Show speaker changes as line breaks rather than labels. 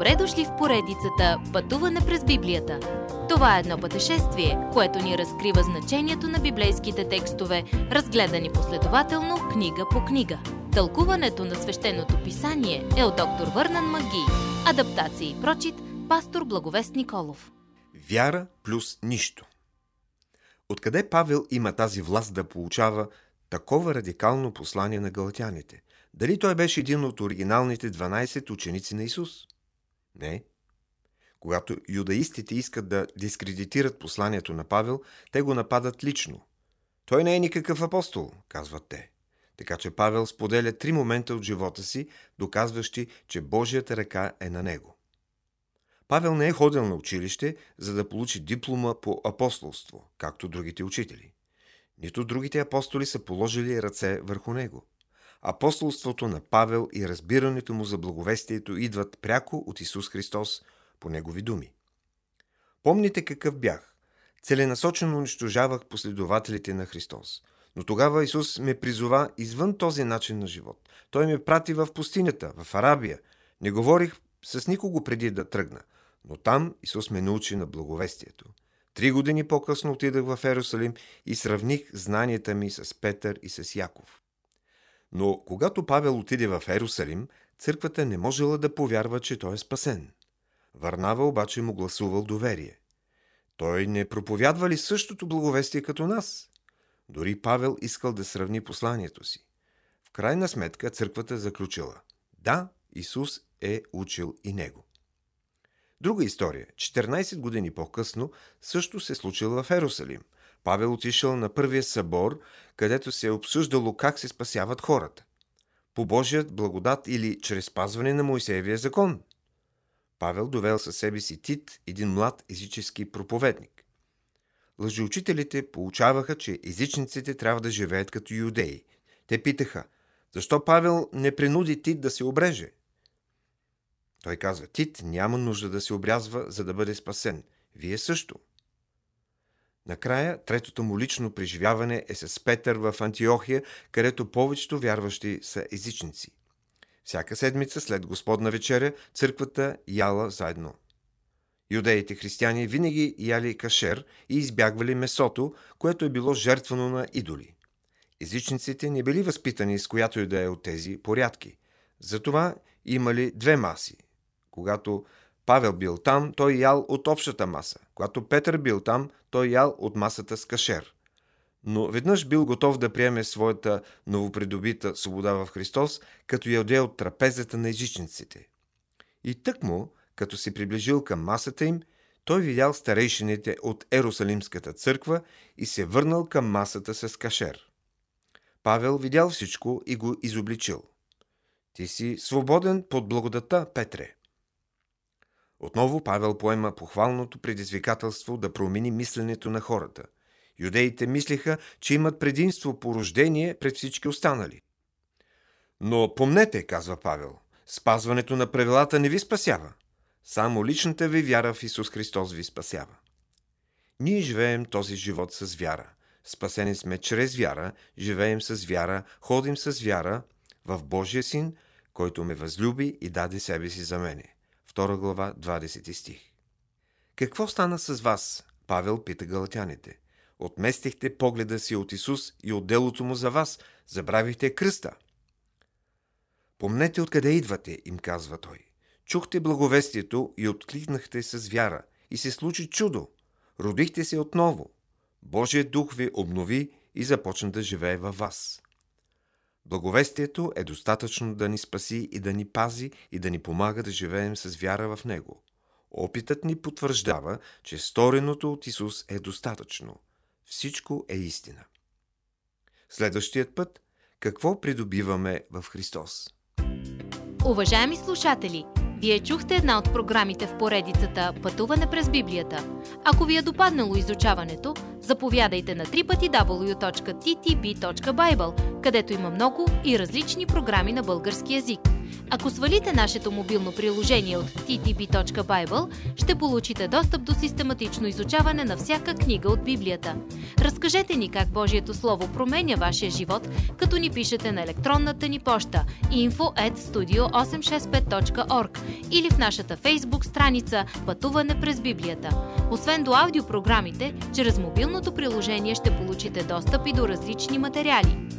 Добре дошли в поредицата Пътуване през Библията. Това е едно пътешествие, което ни разкрива значението на библейските текстове, разгледани последователно книга по книга. Тълкуването на свещеното писание е от доктор Върнан Маги. Адаптация и прочит, пастор Благовест Николов.
Вяра плюс нищо. Откъде Павел има тази власт да получава такова радикално послание на галатяните? Дали той беше един от оригиналните 12 ученици на Исус? Не. Когато юдаистите искат да дискредитират посланието на Павел, те го нападат лично. Той не е никакъв апостол, казват те. Така че Павел споделя три момента от живота си, доказващи, че Божията ръка е на него. Павел не е ходил на училище, за да получи диплома по апостолство, както другите учители. Нито другите апостоли са положили ръце върху него. Апостолството на Павел и разбирането му за благовестието идват пряко от Исус Христос по негови думи. Помните какъв бях? Целенасочено унищожавах последователите на Христос. Но тогава Исус ме призова извън този начин на живот. Той ме прати в пустинята, в Арабия. Не говорих с никого преди да тръгна. Но там Исус ме научи на благовестието. Три години по-късно отидах в Ерусалим и сравних знанията ми с Петър и с Яков. Но когато Павел отиде в Ерусалим, църквата не можела да повярва, че той е спасен. Варнава обаче му гласувал доверие. Той не проповядва ли същото благовестие като нас? Дори Павел искал да сравни посланието си. В крайна сметка църквата заключила. Да, Исус е учил и него. Друга история. 14 години по-късно също се случила в Ерусалим. Павел отишъл на първия събор, където се е обсъждало как се спасяват хората. По Божият благодат или чрез спазване на Моисеевия закон. Павел довел със себе си Тит, един млад езически проповедник. Лъжеучителите получаваха, че езичниците трябва да живеят като юдеи. Те питаха, защо Павел не принуди Тит да се обреже? Той казва, Тит няма нужда да се обрязва, за да бъде спасен. Вие също. Накрая, третото му лично преживяване е с Петър в Антиохия, където повечето вярващи са езичници. Всяка седмица след Господна вечеря църквата яла заедно. Юдеите християни винаги яли кашер и избягвали месото, което е било жертвано на идоли. Езичниците не били възпитани с която и да е от тези порядки. Затова имали две маси – когато Павел бил там, той ял от общата маса. Когато Петър бил там, той ял от масата с кашер. Но веднъж бил готов да приеме своята новопридобита свобода в Христос, като яде от трапезата на езичниците. И тък му, като се приближил към масата им, той видял старейшините от Ерусалимската църква и се върнал към масата с кашер. Павел видял всичко и го изобличил. Ти си свободен под благодата, Петре. Отново Павел поема похвалното предизвикателство да промени мисленето на хората. Юдеите мислиха, че имат предимство по рождение пред всички останали. Но помнете, казва Павел, спазването на правилата не ви спасява. Само личната ви вяра в Исус Христос ви спасява. Ние живеем този живот с вяра. Спасени сме чрез вяра, живеем с вяра, ходим с вяра в Божия Син, който ме възлюби и даде себе си за мене. 2 глава, 20 стих. Какво стана с вас? Павел пита галатяните. Отместихте погледа си от Исус и от делото му за вас. Забравихте кръста. Помнете откъде идвате, им казва той. Чухте благовестието и откликнахте с вяра. И се случи чудо. Родихте се отново. Божият дух ви обнови и започна да живее във вас. Благовестието е достатъчно да ни спаси и да ни пази и да ни помага да живеем с вяра в Него. Опитът ни потвърждава, че стореното от Исус е достатъчно. Всичко е истина. Следващият път – какво придобиваме в Христос?
Уважаеми слушатели! Вие чухте една от програмите в поредицата Пътуване през Библията. Ако ви е допаднало изучаването, заповядайте на www.ttb.bible, където има много и различни програми на български язик. Ако свалите нашето мобилно приложение от ttb.bible, ще получите достъп до систематично изучаване на всяка книга от Библията. Разкажете ни как Божието Слово променя вашия живот, като ни пишете на електронната ни поща info at studio865.org или в нашата фейсбук страница Пътуване през Библията. Освен до аудиопрограмите, чрез мобилното приложение ще получите достъп и до различни материали.